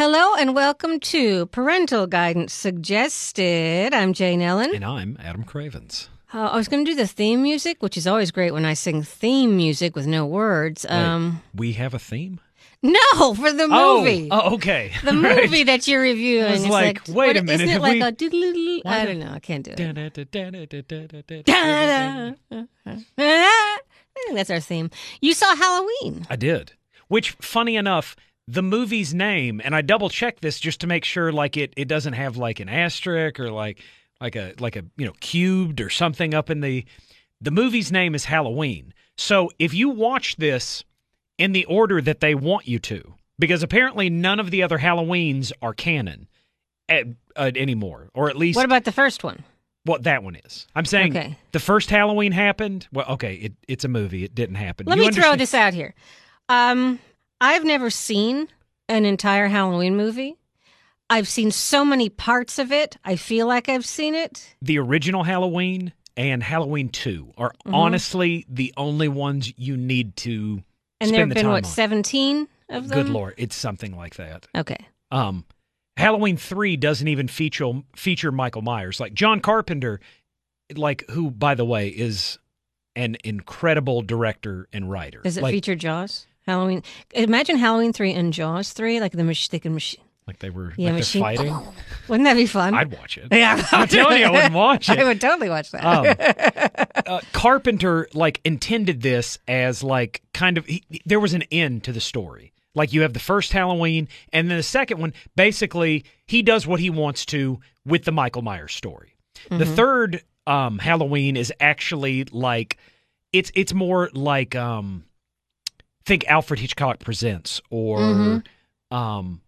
Hello and welcome to Parental Guidance Suggested. I'm Jane Ellen. And I'm Adam Cravens. Uh, I was going to do the theme music, which is always great when I sing theme music with no words. Um, Wait, we have a theme? no, for the movie. Oh, oh okay. The Right. movie that you're reviewing. I was It's like, wait a minute, Isn't it like we- a doodle I don't know. I can't do it. I think that's our theme. You saw Halloween. I did. Which, funny enough, the movie's name, and I double check this just to make sure, like it, it doesn't have like an asterisk or like like a like a you know cubed or something up in the. The movie's name is Halloween. So if you watch this in the order that they want you to, because apparently none of the other Halloweens are canon at, uh, anymore, or at least What about the first one? what that one is. I'm saying Okay. the first Halloween happened. Well, okay, it, it's a movie. It didn't happen. Let You me throw this out here. Um, I've never seen an entire Halloween movie. I've seen so many parts of it. I feel like I've seen it. The original Halloween and Halloween 2 are Mm-hmm. honestly the only ones you need to And there have the been what on. seventeen of them. Good lord, it's something like that. Okay. Um, Halloween 3 doesn't even feature feature Michael Myers. Like John Carpenter, like who by the way is an incredible director and writer. Does it like, feature Jaws? Halloween. Imagine Halloween three and Jaws three, like the mach- they can mach- like they were yeah, like machine. fighting? Wouldn't that be fun? I'd watch it. yeah, I'm telling you, I wouldn't watch it. I would totally watch that. um, uh, Carpenter like intended this as like kind of he, there was an end to the story. Like you have the first Halloween, and then the second one. Basically, he does what he wants to with the Michael Myers story. The third um, Halloween is actually like it's it's more like um, think Alfred Hitchcock presents or um,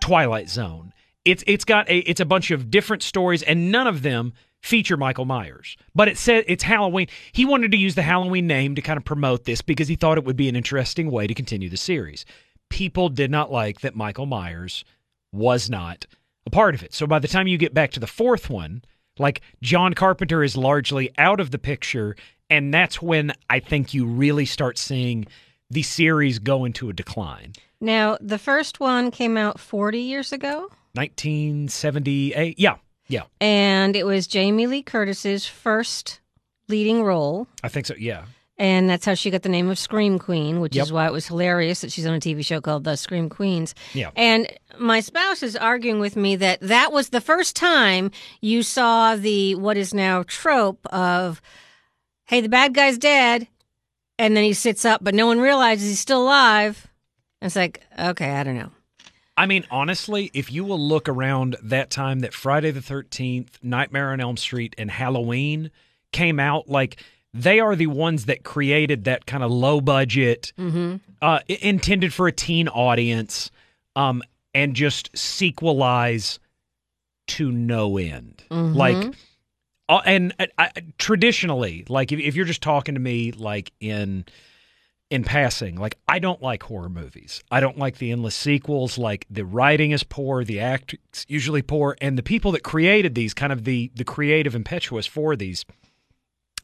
Twilight Zone. It's it's got a it's a bunch of different stories, and none of them feature Michael Myers. But it said it's Halloween. He wanted to use the Halloween name to kind of promote this because he thought it would be an interesting way to continue the series. People did not like that Michael Myers was not a part of it. So by the time you get back to the fourth one, like John Carpenter is largely out of the picture, and that's when I think you really start seeing the series go into a decline. Now, the first one came out forty years ago. 1978. Yeah, yeah, and it was Jamie Lee Curtis's first leading role. I think so. Yeah, And that's how she got the name of Scream Queen, which Yep. is why it was hilarious that she's on a TV show called The Scream Queens. Yeah. And my spouse is arguing with me that that was the first time you saw the what is now trope of, hey, the bad guy's dead. And then he sits up, but no one realizes he's still alive. And it's like, okay, I don't know. I mean, honestly, if you will look around that time that Friday the 13th, Nightmare on Elm Street, and Halloween came out, like they are the ones that created that kind of low budget, uh, intended for a teen audience, um, and just sequelize to no end. Like, uh, and I, I, traditionally, like if, if you're just talking to me, like in in passing, like I don't like horror movies. I don't like the endless sequels. Like the writing is poor, the acting's usually poor, and the people that created these, kind of the the creative impetuous for these,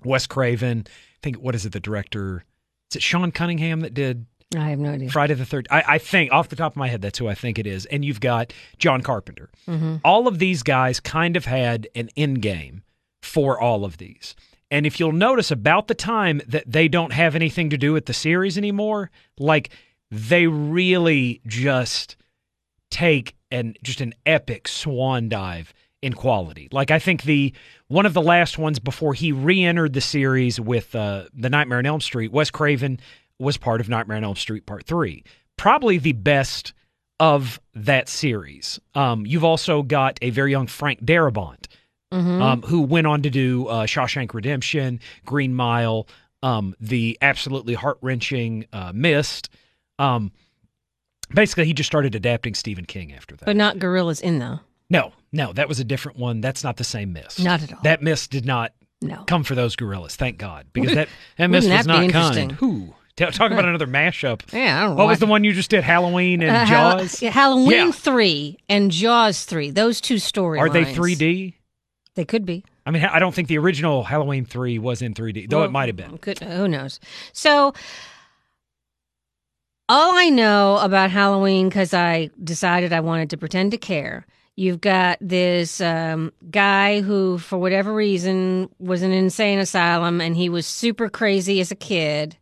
Wes Craven. I think what is it? The director is it Sean Cunningham that did I have no idea. Friday the Third. I, I think off the top of my head, that's who I think it is. And you've got John Carpenter. Mm-hmm. All of these guys kind of had an end game for all of these. And if you'll notice, about the time that they don't have anything to do with the series anymore, like they really just take an just an epic swan dive in quality. Like I think the one of the last ones before he re-entered the series with uh, the Nightmare on Elm Street, Wes Craven was part of Nightmare on Elm Street Part Three. Probably the best of that series. Um, you've also got a very young Frank Darabont, um, who went on to do uh, Shawshank Redemption, Green Mile, um, the absolutely heart wrenching uh, Mist. Um, basically, he just started adapting Stephen King after that. But not Gorillas in, though. no, no, that was a different one. That's not the same Mist. Not at all. That Mist did not No. come for those gorillas. Thank God, because that that Mist was not kind. Who? Talk about another mashup. Yeah, I don't know. What was the one you just did? Halloween and Uh, Jaws. yeah, Halloween Yeah. 3 and Jaws 3. Those two storylines. Are they 3D? They could be. I mean, I don't think the original Halloween three was in 3D, though Well, it might have been. Could, who knows? So All I know about Halloween, because I decided I wanted to pretend to care. You've got this um, guy who, for whatever reason, was in an insane asylum and he was super crazy as a kid.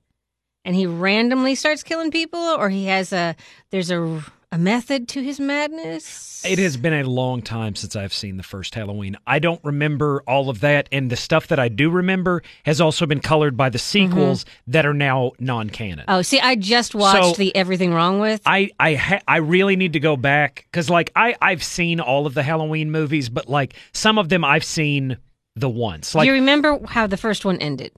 And he randomly starts killing people, or he has a, there's a, a method to his madness. It has been a long time since I've seen the first Halloween. I don't remember all of that, and the stuff that I do remember has also been colored by the sequels that are now non-canon. Oh, see, I just watched So- the Everything Wrong With. I I ha- I really need to go back because like I I've seen all of the Halloween movies, but like some of them I've seen the once. Like Do you remember how the first one ended?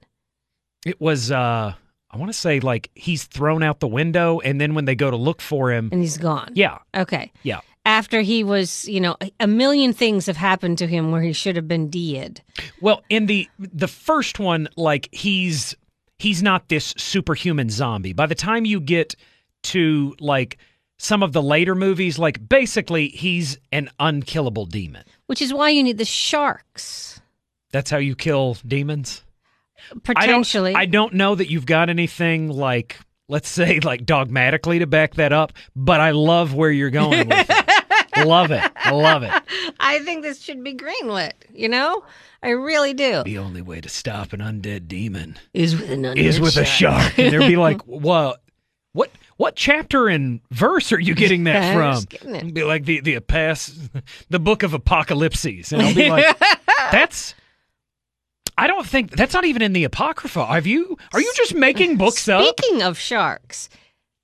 it was uh I want to say like he's thrown out the window, and then when they go to look for him, And he's gone. yeah, Okay. yeah. After he was, you know, a- million things have happened to him where he should have been dead. Well, in the the first one, like he's he's not this superhuman zombie. By the time you get to like some of the later movies, like basically he's an unkillable demon. Which is why you need the sharks. That's how you kill demons. Potentially. I don't, I don't know that you've got anything like let's say like dogmatically to back that up, but I love where you're going with it. love it. Love it. I think this should be greenlit, you know? I really do. The only way to stop an undead demon Is with an undead is with a shark. And they'd be like, "Well, what what chapter and verse are you getting that from?" getting Be like the the past, the book of apocalypses, and I'll be like, "That's." I don't think that's not even in the apocrypha. Have you? Are you just making books up? Speaking of sharks,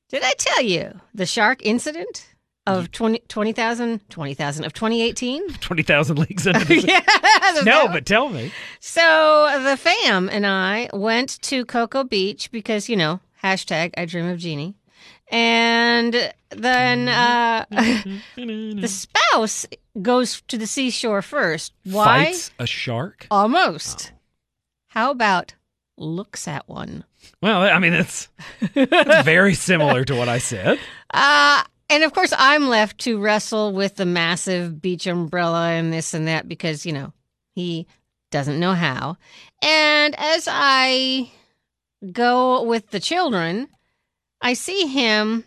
did I tell you the shark incident of 20 20,000 20,000 of 2018? Twenty thousand leagues under the sea. yeah, No, but tell me. So the fam and I went to Cocoa Beach because, you know, hashtag I dream of Jeannie. And then uh, the spouse goes to the seashore first. Why? Fights a shark. Almost. How about looks at one? Well, I mean, it's, it's very similar to what I said. Uh, and of course, I'm left to wrestle with the massive beach umbrella and this and that because, you know, he doesn't know how. And as I go with the children, I see him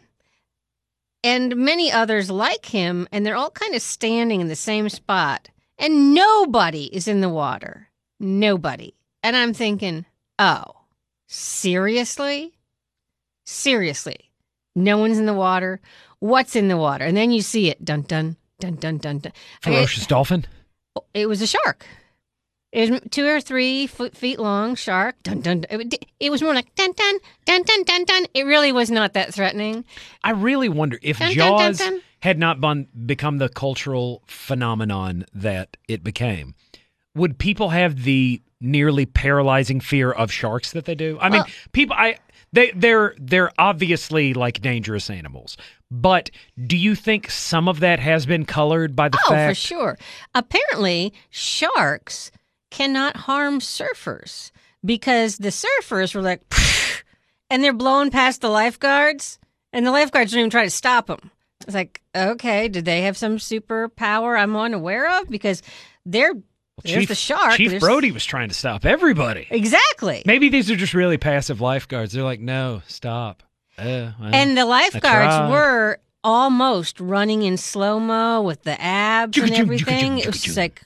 and many others like him, and they're all kind of standing in the same spot, and nobody is in the water. Nobody. And I'm thinking, oh, seriously? Seriously. No one's in the water. What's in the water? And then you see it. Dun dun dun dun dun dun. Ferocious dolphin. It, it was a shark. It was two or three foot, feet long shark. Dun dun. dun. It, it was more like dun dun dun dun dun dun. It really was not that threatening. I really wonder if Dun, dun, dun, Jaws dun. had not been, become the cultural phenomenon that it became, would people have the nearly paralyzing fear of sharks that they do? I mean, people, I they they're they're obviously like dangerous animals, but do you think some of that has been colored by the Oh, fact? for sure. Apparently, sharks cannot harm surfers because the surfers were like, and they're blowing past the lifeguards, and the lifeguards don't even try to stop them. It's like, okay, did they have some superpower I'm unaware of? Because they're there's Chief, the shark. Chief there's- Brody was trying to stop everybody. Exactly. Maybe these are just really passive lifeguards. They're like, no, stop. Uh, well, And the lifeguards were almost running in slow mo with the abs and everything. It was just like,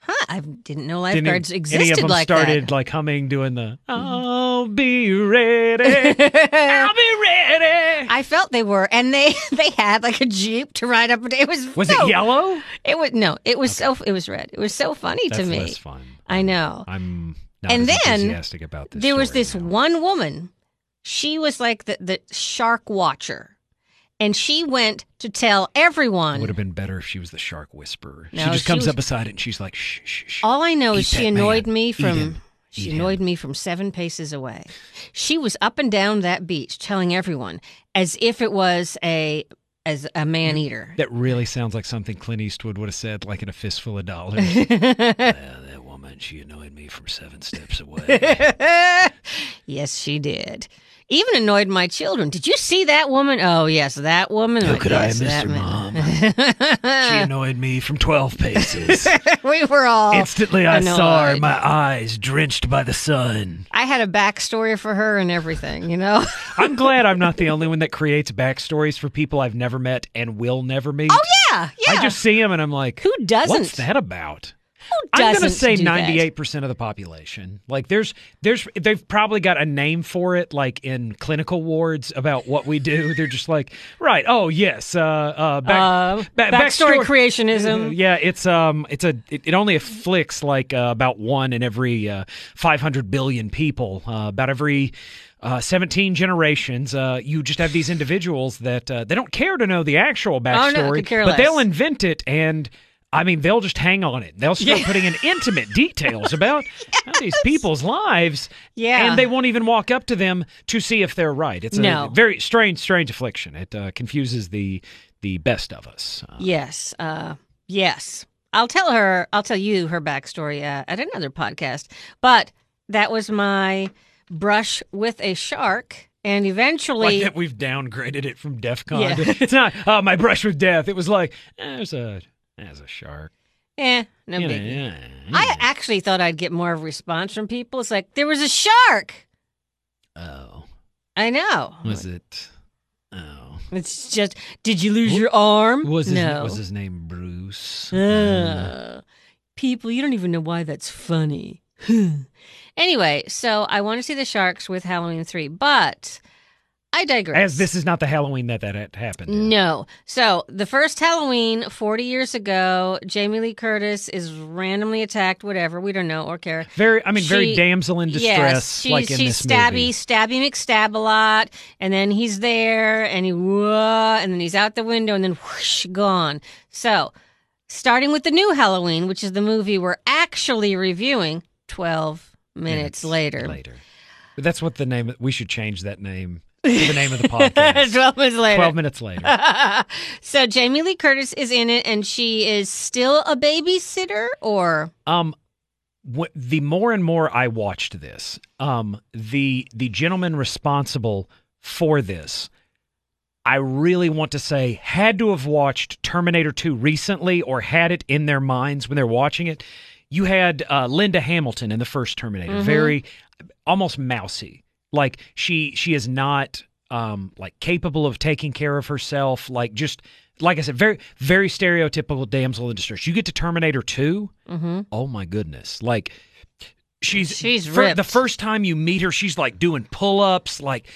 huh? I didn't know Didn't lifeguards any of them like started that. like humming, doing the "I'll be ready, I'll be ready." I felt they were, and they they had like a jeep to ride up. It was Was so, it yellow? It was no, it was so it was red. It was so funny That's to me. less fun. I know. I'm not And then enthusiastic about this. There was this now. one woman. She was like the the shark watcher, and she went to tell everyone. It Would have been better if she was the shark whisperer. No, she just she comes was- up beside it and she's like, "Shh, shh, shh." All I know is she annoyed man. me from. She annoyed him. me from seven paces away. She was up and down that beach telling everyone as if it was a as a man mm. eater. That really sounds like something Clint Eastwood would have said, like in a fistful of dollars. yeah, that woman, she annoyed me from seven steps away. yes, she did. Even annoyed my children. Did you see that woman? Oh yes, that woman. How oh, could I yes, have missed that her, man. She annoyed me from 12 paces. we were all Instantly, I saw her, my eyes drenched by the sun. I had a backstory for her and everything. You know. I'm glad I'm not the only one that creates backstories for people I've never met and will never meet. oh yeah, yeah. I just see them and I'm like, Who doesn't? What's that about? I'm gonna say 98% of the population. Like there's there's they've probably got a name for it like in clinical wards about what we do. They're just like, right, oh yes, uh uh back, Uh, ba- backstory backstory- creationism. Yeah, it's um it's a it, it only afflicts like uh, about one in every uh, 500 billion people, uh, about every uh, 17 generations. Uh, you just have these individuals that uh, they don't care to know the actual backstory, Oh, care but they'll invent it and I mean, they'll just hang on it. They'll start Yeah. putting in intimate details about how these people's lives. Yeah. And they won't even walk up to them to see if they're right. It's a No. very strange, strange affliction. It uh, confuses the the best of us. Uh, Yes. Uh, yes. I'll tell her. I'll tell you her backstory uh, at another podcast. But that was my brush with a shark, and eventually, like that we've downgraded it from DEF CON. Yeah. to- It's not uh, my brush with death. It was like, eh, there's a there's a shark. eh, no You know, biggie. yeah, I actually thought I'd get more of a response from people. It's like there was a shark. oh, I know. was it? Oh, It's just, did you lose your arm? was his no. was his name Bruce? Uh, Uh, people, you don't even know why that's funny. anyway, so I want to see the sharks with Halloween 3, but I digress. as this is not the Halloween that that happened. in. No. So the first Halloween, 40 years ago, Jamie Lee Curtis is randomly attacked, whatever, we don't know or care. Very, I mean, very damsel in distress, Yes, she's, like in she's this stabby, movie. stabby McStab a lot, and then he's there, and he whoa, and then he's out the window, and then whoosh, gone. So, starting with the new Halloween, which is the movie we're actually reviewing, twelve minutes, later. Later, that's what the name. We should change that name the name of the podcast. twelve minutes later. Twelve minutes later. so Jamie Lee Curtis is in it, and she is still a babysitter, or Um, wh- the more and more I watched this, um, the the gentleman responsible for this, I really want to say, had to have watched Terminator Two recently, or had it in their minds when they're watching it. You had uh, Linda Hamilton in the first Terminator, very almost mousy. Like she she is not um like capable of taking care of herself. Like just like I said, very very stereotypical damsel in distress. You get to Terminator 2 Mhm. Oh my goodness! Like she's She's ripped. the first time you meet her, she's like doing pull ups. Like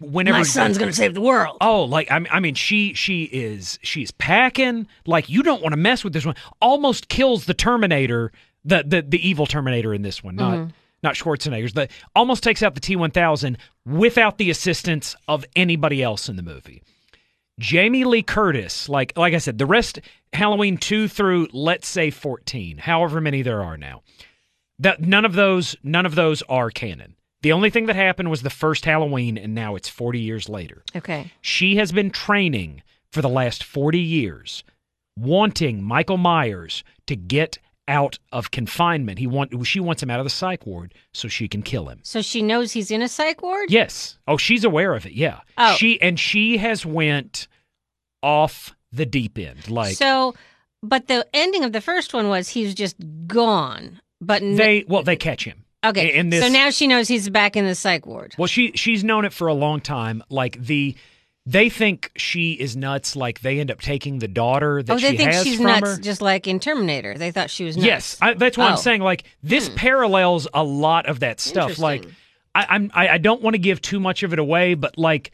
whenever my son's gonna save the world. Oh, like I mean, I mean, she she is she's packing like you don't want to mess with this one. Almost kills the Terminator, the the the evil Terminator in this one, not not Schwarzenegger's. The almost takes out the T one thousand without the assistance of anybody else in the movie. Jamie Lee Curtis, like like I said, the rest Halloween two through let's say fourteen, however many there are now. That none of those none of those are canon. The only thing that happened was the first Halloween, and now it's forty years later. Okay. She has been training for the last 40 years, wanting Michael Myers to get out of confinement. He want she wants him out of the psych ward so she can kill him. So she knows he's in a psych ward? Yes. Oh, she's aware of it. Yeah. Oh. She and she has went off the deep end. Like so, but the ending of the first one was he's just gone. But they well they catch him. okay. in this- so now she knows he's back in the psych ward. Well, she she's known it for a long time. Like the they think she is nuts. Like they end up taking the daughter that oh, they she think has she's from nuts, her. just like in Terminator. They thought she was nuts. Yes, I, that's what Oh. I'm saying. Like this hmm. parallels a lot of that stuff. Like I, I'm I, I don't want to give too much of it away, but like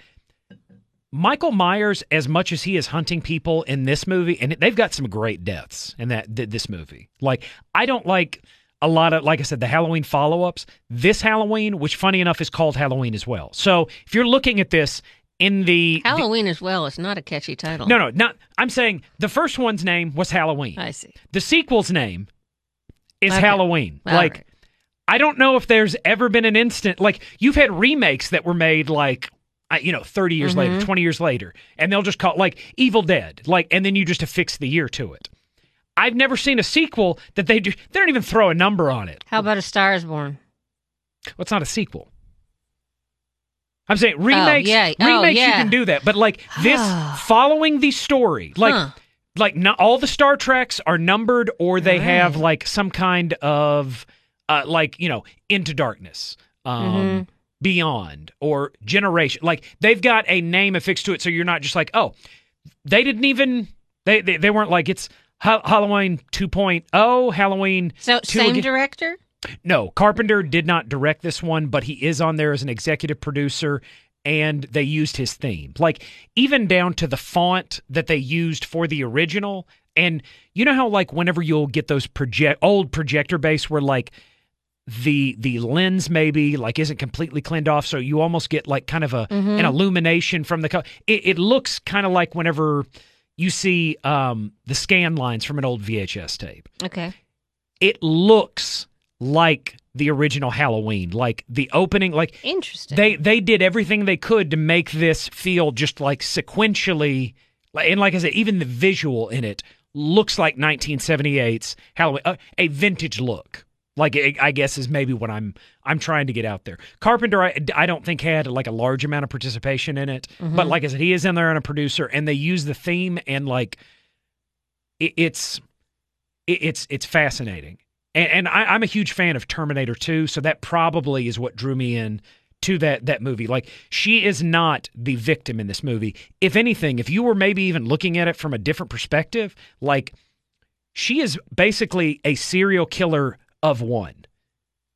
Michael Myers, as much as he is hunting people in this movie, and they've got some great deaths in that th- this movie. Like I don't like a lot of like I said the Halloween follow-ups. This Halloween, which funny enough is called Halloween as well. So if you're looking at this in the, the Halloween as well is not a catchy title. no no not I'm saying the first one's name was Halloween. I see. The sequel's name is Okay. Halloween. All like right. I don't know if there's ever been an instant like you've had remakes that were made like I- you know 30 years Mm-hmm. later, 20 years later, and they'll just call it like Evil Dead, like and then you just affix the year to it. I've never seen a sequel that they do, they don't even throw a number on it. How about A Star is Born? Well, it's not a sequel. I'm saying remakes. yeah. Oh, Remakes, you can do that, but like this, following the story, like. Huh. Like not all the Star Treks are numbered, or they have like some kind of, uh, like you know, into darkness, um, Mm-hmm. beyond, or generation. Like they've got a name affixed to it, so you're not just like, oh, they didn't even they they, they weren't like it's ha- Halloween 2.0, Halloween. So 2 same again. director? No, Carpenter did not direct this one, but he is on there as an executive producer and they used his theme. Like even down to the font that they used for the original. And you know how like whenever you'll get those project old projector base where like the the lens maybe like isn't completely cleaned off so you almost get like kind of a an illumination from the co- it, it looks kind of like whenever you see um the scan lines from an old VHS tape Okay. it looks like the original Halloween, like the opening, like Interesting. they they did everything they could to make this feel just like sequentially, and like I said, even the visual in it looks like 1978's Halloween, uh, a vintage look. Like I guess is maybe what I'm I'm trying to get out there. Carpenter, I, I don't think had like a large amount of participation in it, but like I said, he is in there and a producer, and they use the theme and like it, it's it, it's it's fascinating. And, and I, I'm a huge fan of Terminator 2, so that probably is what drew me in to that that movie. Like she is not the victim in this movie. If anything, if you were maybe even looking at it from a different perspective, like she is basically a serial killer of one.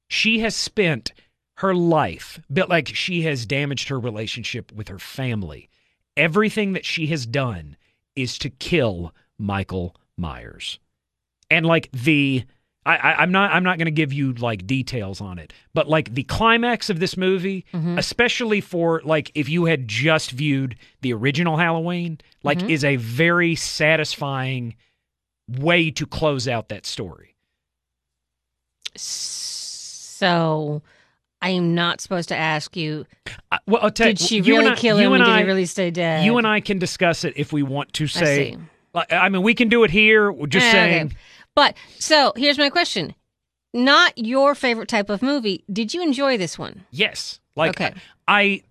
She has spent her life, but like she has damaged her relationship with her family. Everything that she has done is to kill Michael Myers. And like the I, I, I'm not I'm not going to give you like details on it, but like the climax of this movie, especially for like if you had just viewed the original Halloween, like is a very satisfying way to close out that story. so I am not supposed to ask you, I, well, did she really I- kill him? and Did I, he really stay dead? you and I can discuss it if we want to I say. see. Like, I mean, we can do it here. Just Eh, okay. But so here's my question. Not your favorite type of movie. Did you enjoy this one? Yes. Like Okay. I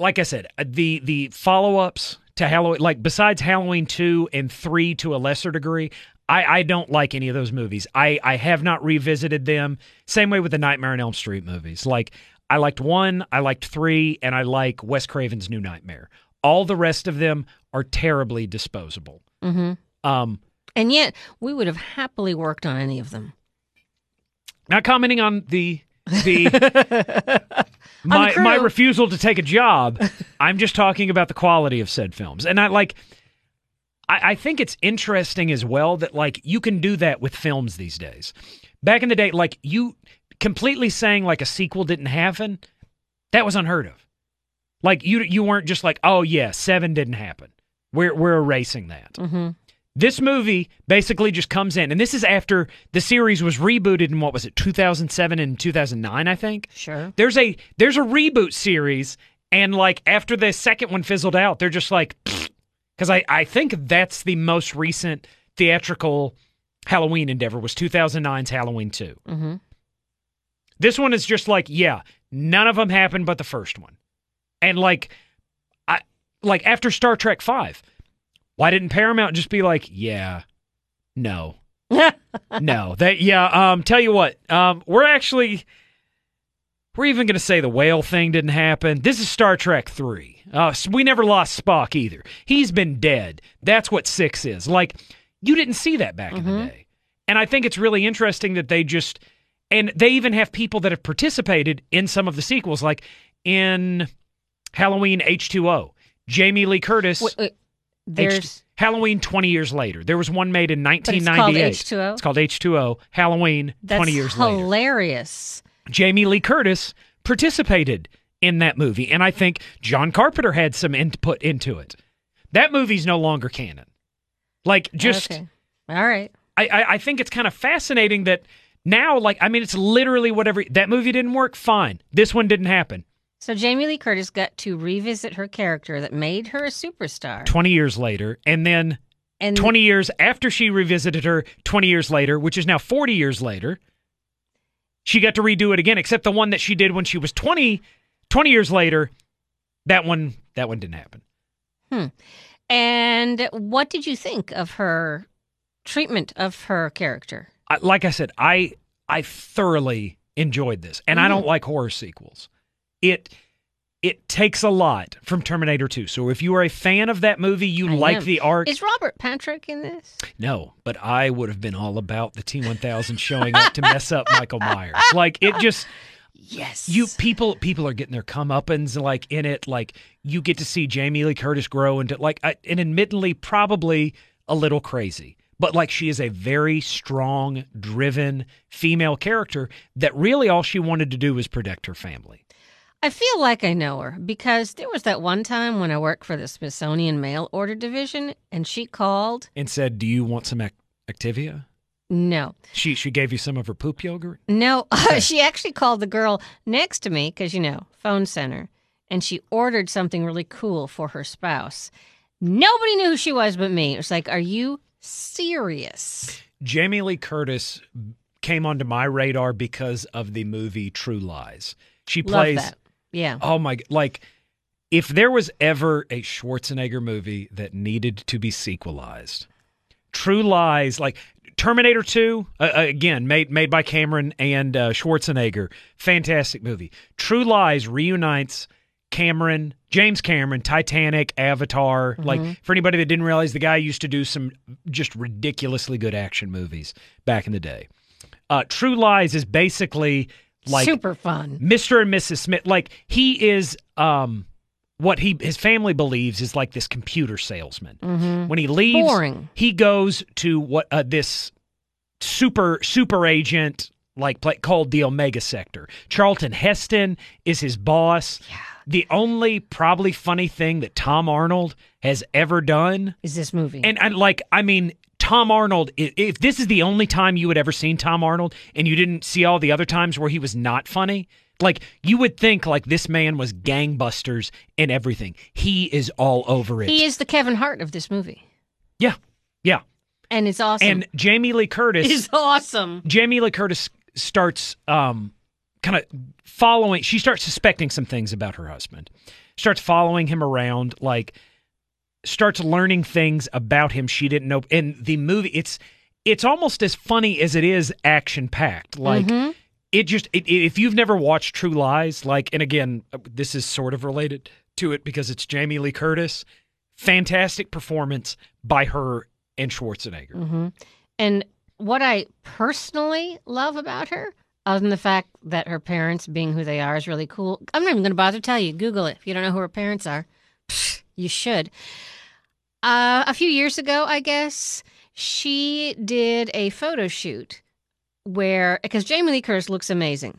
like I said, uh, the the follow-ups to Halloween like besides Halloween 2 and 3 to a lesser degree, I I don't like any of those movies. I I have not revisited them. Same way with the Nightmare on Elm Street movies. Like I liked 1, I liked 3, and I like Wes Craven's New Nightmare. All the rest of them are terribly disposable. Mm-hmm. Um And yet, we would have happily worked on any of them. Not commenting on the the my my refusal to take a job. I'm just talking about the quality of said films, and I like. I, I think it's interesting as well that like you can do that with films these days. Back in the day, like you completely saying like a sequel didn't happen, that was unheard of. Like you you weren't just like, oh yeah, seven didn't happen. We're we're erasing that. Mm-hmm. This movie basically just comes in, and this is after the series was rebooted in what was it, 2007 and 2009, I think. Sure. There's a there's a reboot series, and like after the second one fizzled out, they're just like, because I I think that's the most recent theatrical Halloween endeavor was 2009's Halloween 2. Mm-hmm. This one is just like, yeah, none of them happened but the first one. And like I like after Star Trek 5, why didn't Paramount just be like, yeah, no. no. That yeah, um tell you what, um we're actually we're even going to say the whale thing didn't happen. This is Star Trek 3. Uh, we never lost Spock either. He's been dead. That's what 6 is. Like, you didn't see that back in the day. And I think it's really interesting that they just, and they even have people that have participated in some of the sequels, like in Halloween H2O. Jamie Lee Curtis. Wait, wait. There's H- Halloween 20 years later. There was one made in But it's called H2O? It's called H2O. Halloween that's 20 years later. hilarious. Jamie Lee Curtis participated in that movie, and I think John Carpenter had some input into it. That movie's no longer canon. Like, just okay. All right. I, I, I think it's kind of fascinating that now, like, I mean, it's literally whatever. That movie didn't work. Fine. This one didn't happen. So Jamie Lee Curtis got to revisit her character that made her a superstar. Twenty years later, and then and 20 years after she revisited her 20 years later, which is now 40 years later, she got to redo it again, except the one that she did when she was 20, 20 years later, that one that one didn't happen. Hmm. And what did you think of her treatment of her character? I, like I said, I I thoroughly enjoyed this, and I don't like horror sequels. It it takes a lot from Terminator 2. So if you are a fan of that movie, you I like am. the art. Is Robert Patrick in this? no, but I would have been all about the T1000 showing up to mess up Michael Myers. Like it just Yes. you people people are getting their comeuppance like in it. Like you get to see Jamie Lee Curtis grow into like I, and admittedly probably a little crazy, but like she is a very strong, driven female character that really all she wanted to do was protect her family. I feel like I know her because there was that one time when I worked for the Smithsonian Mail Order Division and she called. And said, "Do you want some ac- Activia?" No, She she gave you some of her poop yogurt. no. she actually called the girl next to me because, you know, phone center, and she ordered something really cool for her spouse. Nobody knew who she was but me. It was like, are you serious? Jamie Lee Curtis came onto my radar because of the movie True Lies. She Love plays that. Yeah. Oh my like if there was ever a Schwarzenegger movie that needed to be sequelized. True Lies like Terminator 2 uh, again made made by Cameron and uh, Schwarzenegger. Fantastic movie. True Lies reunites Cameron, James Cameron, Titanic, Avatar. Like for anybody that didn't realize the guy used to do some just ridiculously good action movies back in the day. Uh, True Lies is basically like Super fun. Mr. and Mrs. Smith. Like he is um what he his family believes is like this computer salesman. When he leaves, Boring. he goes to what uh, this super super agent like play, called the Omega Sector. Charlton Heston is his boss. The only probably funny thing that Tom Arnold has ever done Is this movie? and, and like, I mean, Tom Arnold, if this is the only time you had ever seen Tom Arnold and you didn't see all the other times where he was not funny, like you would think like this man was gangbusters and everything. He is all over it. he is the Kevin Hart of this movie, yeah. Yeah. and it's awesome. And Jamie Lee Curtis it's awesome. Jamie Lee Curtis starts um, kind of following. She starts suspecting some things about her husband. Starts following him around, like starts learning things about him she didn't know. In the movie, it's it's almost as funny as it is action packed. Like Mhm. it just it, if you've never watched True Lies, like and again, uh, this is sort of related to it because it's Jamie Lee Curtis. Fantastic performance by her and Schwarzenegger. hmm And what I personally love about her, other than the fact that her parents being who they are is really cool, I'm not even going to bother to tell you. Google it if you don't know who her parents are. Pfft, you should. Uh, a few years ago, I guess, she did a photo shoot where, because Jamie Lee Curtis looks amazing.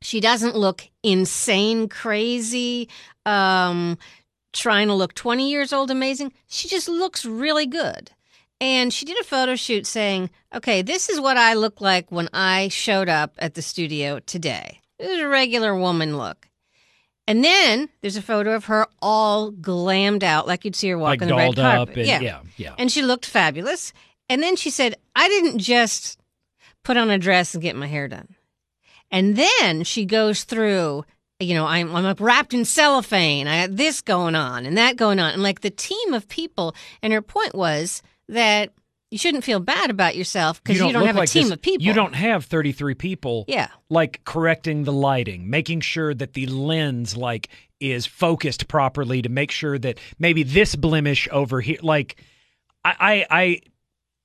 She doesn't look insane, crazy, um, trying to look 20 years old, amazing. She just looks really good. And she did a photo shoot saying, okay, this is what I look like when I showed up at the studio today. This is a regular woman look. And then there's a photo of her all glammed out, like you'd see her Like walking the red carpet. and yeah. yeah, yeah. And she looked fabulous. And then she said, I didn't just put on a dress and get my hair done. And then she goes through, you know, I'm, I'm wrapped in cellophane. I got this going on and that going on. And like the team of people. And her point was that you shouldn't feel bad about yourself because you, don't have like a team this- of people. You don't have 33 people Yeah. like correcting the lighting, making sure that the lens like is focused properly to make sure that maybe this blemish over here like I I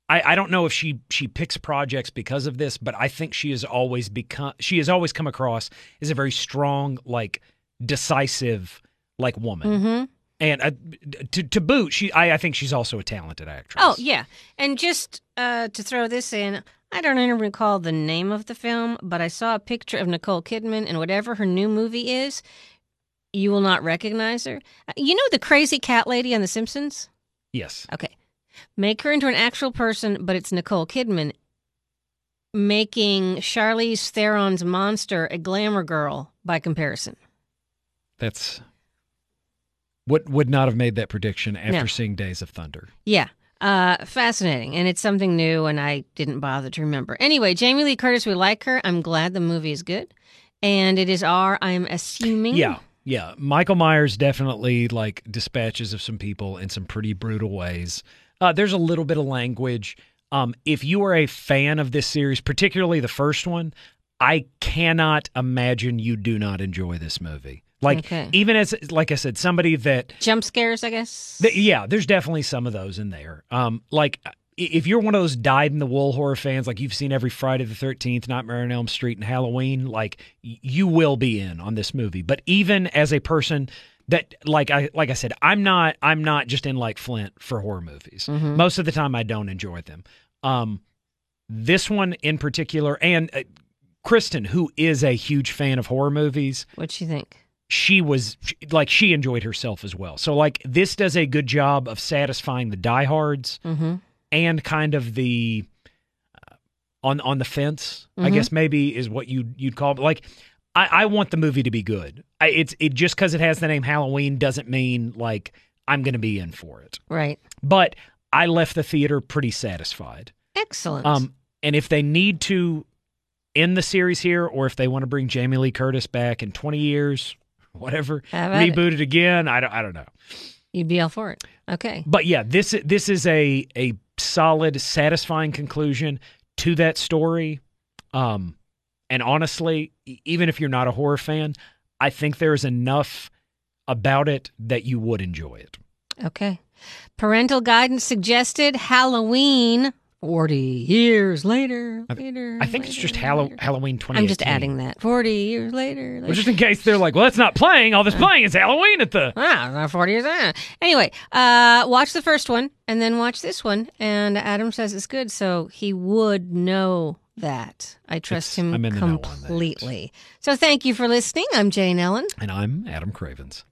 I I, don't know if she she picks projects because of this, but I think she has always become she has always come across as a very strong, like decisive, like woman. hmm And uh, to to boot, she I, I think she's also a talented actress. Oh, yeah. And just uh, to throw this in, I don't even recall the name of the film, but I saw a picture of Nicole Kidman, and whatever her new movie is, you will not recognize her. Uh, You know the crazy cat lady on The Simpsons? yes. Okay. Make her into an actual person, but it's Nicole Kidman making Charlize Theron's monster a glamour girl by comparison. That's what would not have made that prediction after No. seeing Days of Thunder. Yeah. Uh, fascinating. And it's something new, and I didn't bother to remember. Anyway, Jamie Lee Curtis, we like her. I'm glad the movie is good. and it is R. I'm assuming. Yeah. Yeah. Michael Myers definitely like dispatches of some people in some pretty brutal ways. Uh, there's a little bit of language. Um, if you are a fan of this series, particularly the first one, I cannot imagine you do not enjoy this movie. Like Okay. even as like I said, somebody that Jump scares, I guess. Th- yeah, there's definitely some of those in there. Um, like if you're one of those dyed in the wool horror fans, like you've seen every Friday the Thirteenth, Nightmare on Elm Street, and Halloween, like you will be in on this movie. But even as a person that, like I like I said, I'm not I'm not just in like Flint for horror movies. Most of the time, I don't enjoy them. Um, this one in particular, and uh, Kristen, who is a huge fan of horror movies, What'd you think? She was like she enjoyed herself as well. So like this does a good job of satisfying the diehards Mm-hmm. and kind of the uh, on on the fence. I Mhm. guess maybe is what you you'd call it. Like I, I want the movie to be good. I, it's it just because it has the name Halloween doesn't mean like I'm going to be in for it. Right. But I left the theater pretty satisfied. Excellent. Um, and if they need to end the series here, or if they want to bring Jamie Lee Curtis back in 20 years, whatever, at it. it again, I don't, I don't know. You'd be all for it. Okay. But yeah, this this is a a solid, satisfying conclusion to that story. Um, and honestly, even if you're not a horror fan, I think there is enough about it that you would enjoy it. Okay. Parental guidance suggested Halloween 40 years later. later I think it's just later. Halloween 2018. I'm just adding that. 40 years later. later. Well, just in case they're like, well, that's not playing. All this playing is Halloween at the. Ah, not 40 years. Ah. Anyway, uh, watch the first one and then watch this one. And Adam says it's good, so he would know that. I trust It's- him I'm in the know on that. completely. So thank you for listening. I'm Jane Ellen. And I'm Adam Cravens.